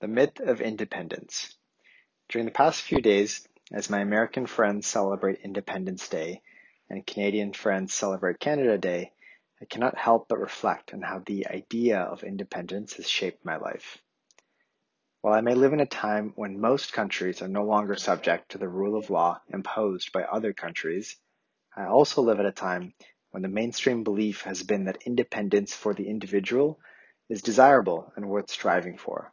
The myth of independence. During the past few days, as my American friends celebrate Independence Day and Canadian friends celebrate Canada Day, I cannot help but reflect on how the idea of independence has shaped my life. While I may live in a time when most countries are no longer subject to the rule of law imposed by other countries, I also live at a time when the mainstream belief has been that independence for the individual is desirable and worth striving for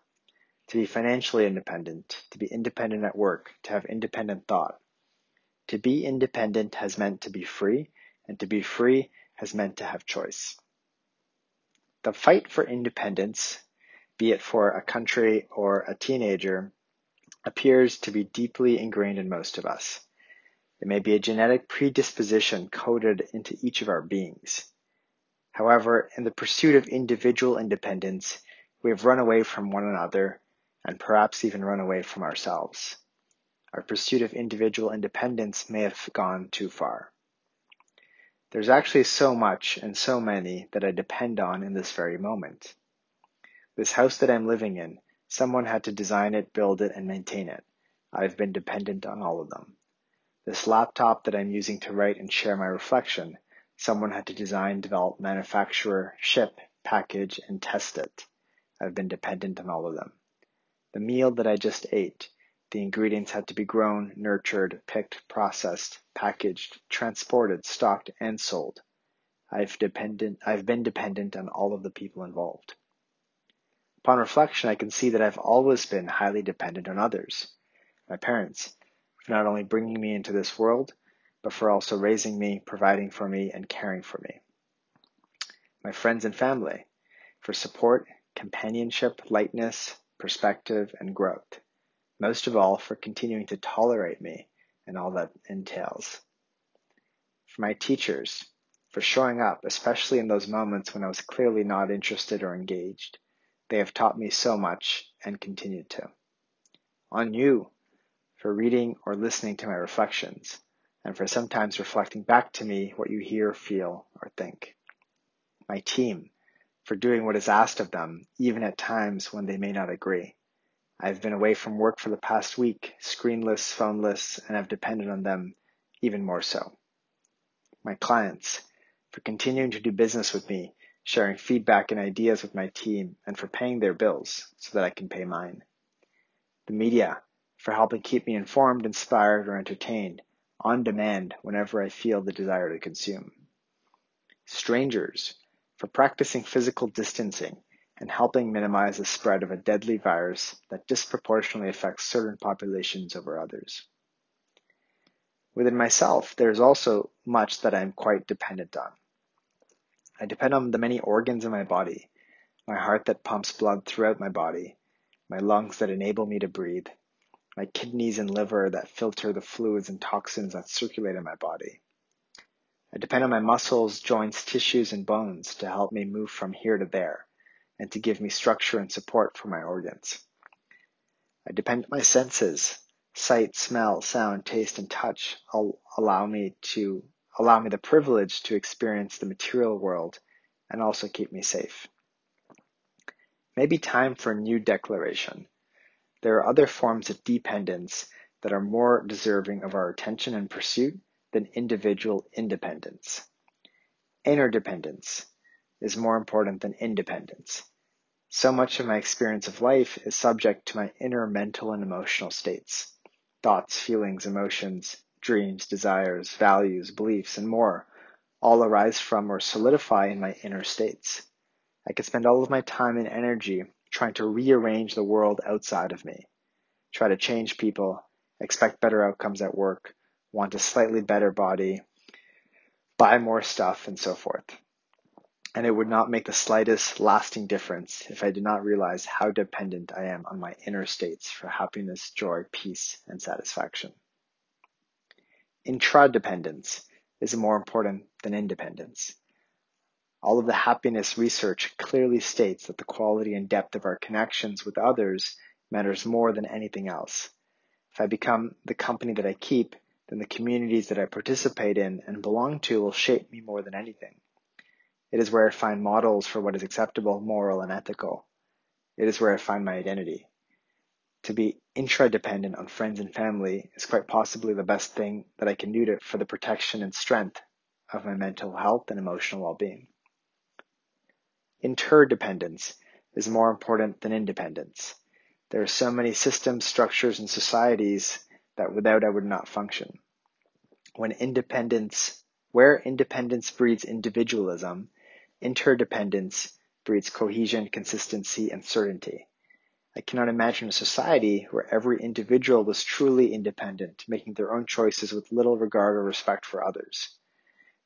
to be financially independent, to be independent at work, to have independent thought. To be independent has meant to be free, and to be free has meant to have choice. The fight for independence, be it for a country or a teenager, appears to be deeply ingrained in most of us. It may be a genetic predisposition coded into each of our beings. However, in the pursuit of individual independence, we have run away from one another and perhaps even run away from ourselves. Our pursuit of individual independence may have gone too far. There's actually so much and so many that I depend on in this very moment. This house that I'm living in, someone had to design it, build it, and maintain it. I've been dependent on all of them. This laptop that I'm using to write and share my reflection, someone had to design, develop, manufacture, ship, package, and test it. I've been dependent on all of them. The meal that I just ate, the ingredients had to be grown, nurtured, picked, processed, packaged, transported, stocked, and sold. I've dependent, I've been dependent on all of the people involved. Upon reflection, I can see that I've always been highly dependent on others. My parents, for not only bringing me into this world, but for also raising me, providing for me, and caring for me. My friends and family, for support, companionship, lightness, perspective, and growth. Most of all, for continuing to tolerate me and all that entails. For my teachers, for showing up, especially in those moments when I was clearly not interested or engaged. They have taught me so much and continue to. On you, for reading or listening to my reflections, and for sometimes reflecting back to me what you hear, feel, or think. My team, for doing what is asked of them, even at times when they may not agree. I've been away from work for the past week, screenless, phoneless, and have depended on them even more so. My clients, for continuing to do business with me, sharing feedback and ideas with my team, and for paying their bills so that I can pay mine. The media, for helping keep me informed, inspired, or entertained, on demand whenever I feel the desire to consume. Strangers, for practicing physical distancing and helping minimize the spread of a deadly virus that disproportionately affects certain populations over others. Within myself, there is also much that I am quite dependent on. I depend on the many organs in my body, my heart that pumps blood throughout my body, my lungs that enable me to breathe, my kidneys and liver that filter the fluids and toxins that circulate in my body, I depend on my muscles, joints, tissues, and bones to help me move from here to there and to give me structure and support for my organs. I depend on my senses, sight, smell, sound, taste, and touch allow me to allow me the privilege to experience the material world and also keep me safe. Maybe time for a new declaration. There are other forms of dependence that are more deserving of our attention and pursuit than individual independence. Interdependence is more important than independence. So much of my experience of life is subject to my inner mental and emotional states. Thoughts, feelings, emotions, dreams, desires, values, beliefs, and more all arise from or solidify in my inner states. I could spend all of my time and energy trying to rearrange the world outside of me, try to change people, expect better outcomes at work, want a slightly better body, buy more stuff, and so forth. And it would not make the slightest lasting difference if I did not realize how dependent I am on my inner states for happiness, joy, peace, and satisfaction. Intradependence is more important than independence. All of the happiness research clearly states that the quality and depth of our connections with others matters more than anything else. If I become the company that I keep, then the communities that I participate in and belong to will shape me more than anything. It is where I find models for what is acceptable, moral, and ethical. It is where I find my identity. To be intradependent on friends and family is quite possibly the best thing that I can do to, for the protection and strength of my mental health and emotional well being. Interdependence is more important than independence. There are so many systems, structures, and societies that without I would not function. When independence, where independence breeds individualism, interdependence breeds cohesion, consistency, and certainty. I cannot imagine a society where every individual was truly independent, making their own choices with little regard or respect for others.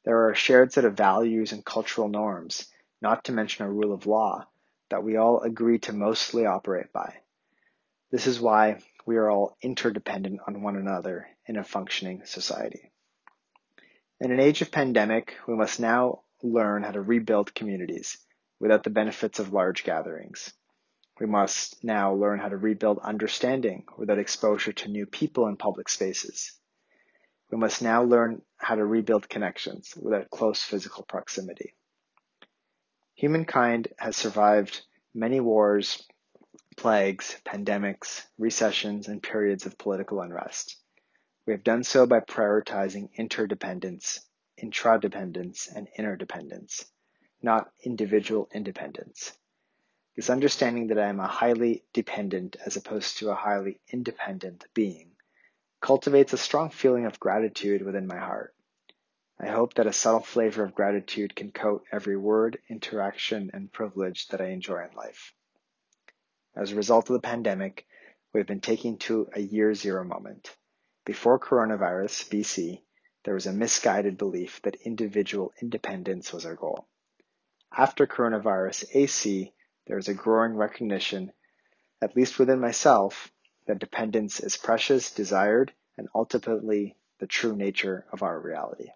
There are a shared set of values and cultural norms, not to mention a rule of law, that we all agree to mostly operate by. This is why we are all interdependent on one another in a functioning society. In an age of pandemic, we must now learn how to rebuild communities without the benefits of large gatherings. We must now learn how to rebuild understanding without exposure to new people in public spaces. We must now learn how to rebuild connections without close physical proximity. Humankind has survived many wars, plagues, pandemics, recessions, and periods of political unrest. We have done so by prioritizing interdependence, intradependence, and interdependence, not individual independence. This understanding that I am a highly dependent as opposed to a highly independent being cultivates a strong feeling of gratitude within my heart. I hope that a subtle flavor of gratitude can coat every word, interaction, and privilege that I enjoy in life. As a result of the pandemic, we've been taking to a year zero moment. Before coronavirus, BC, there was a misguided belief that individual independence was our goal. After coronavirus, AC, there is a growing recognition, at least within myself, that dependence is precious, desired, and ultimately the true nature of our reality.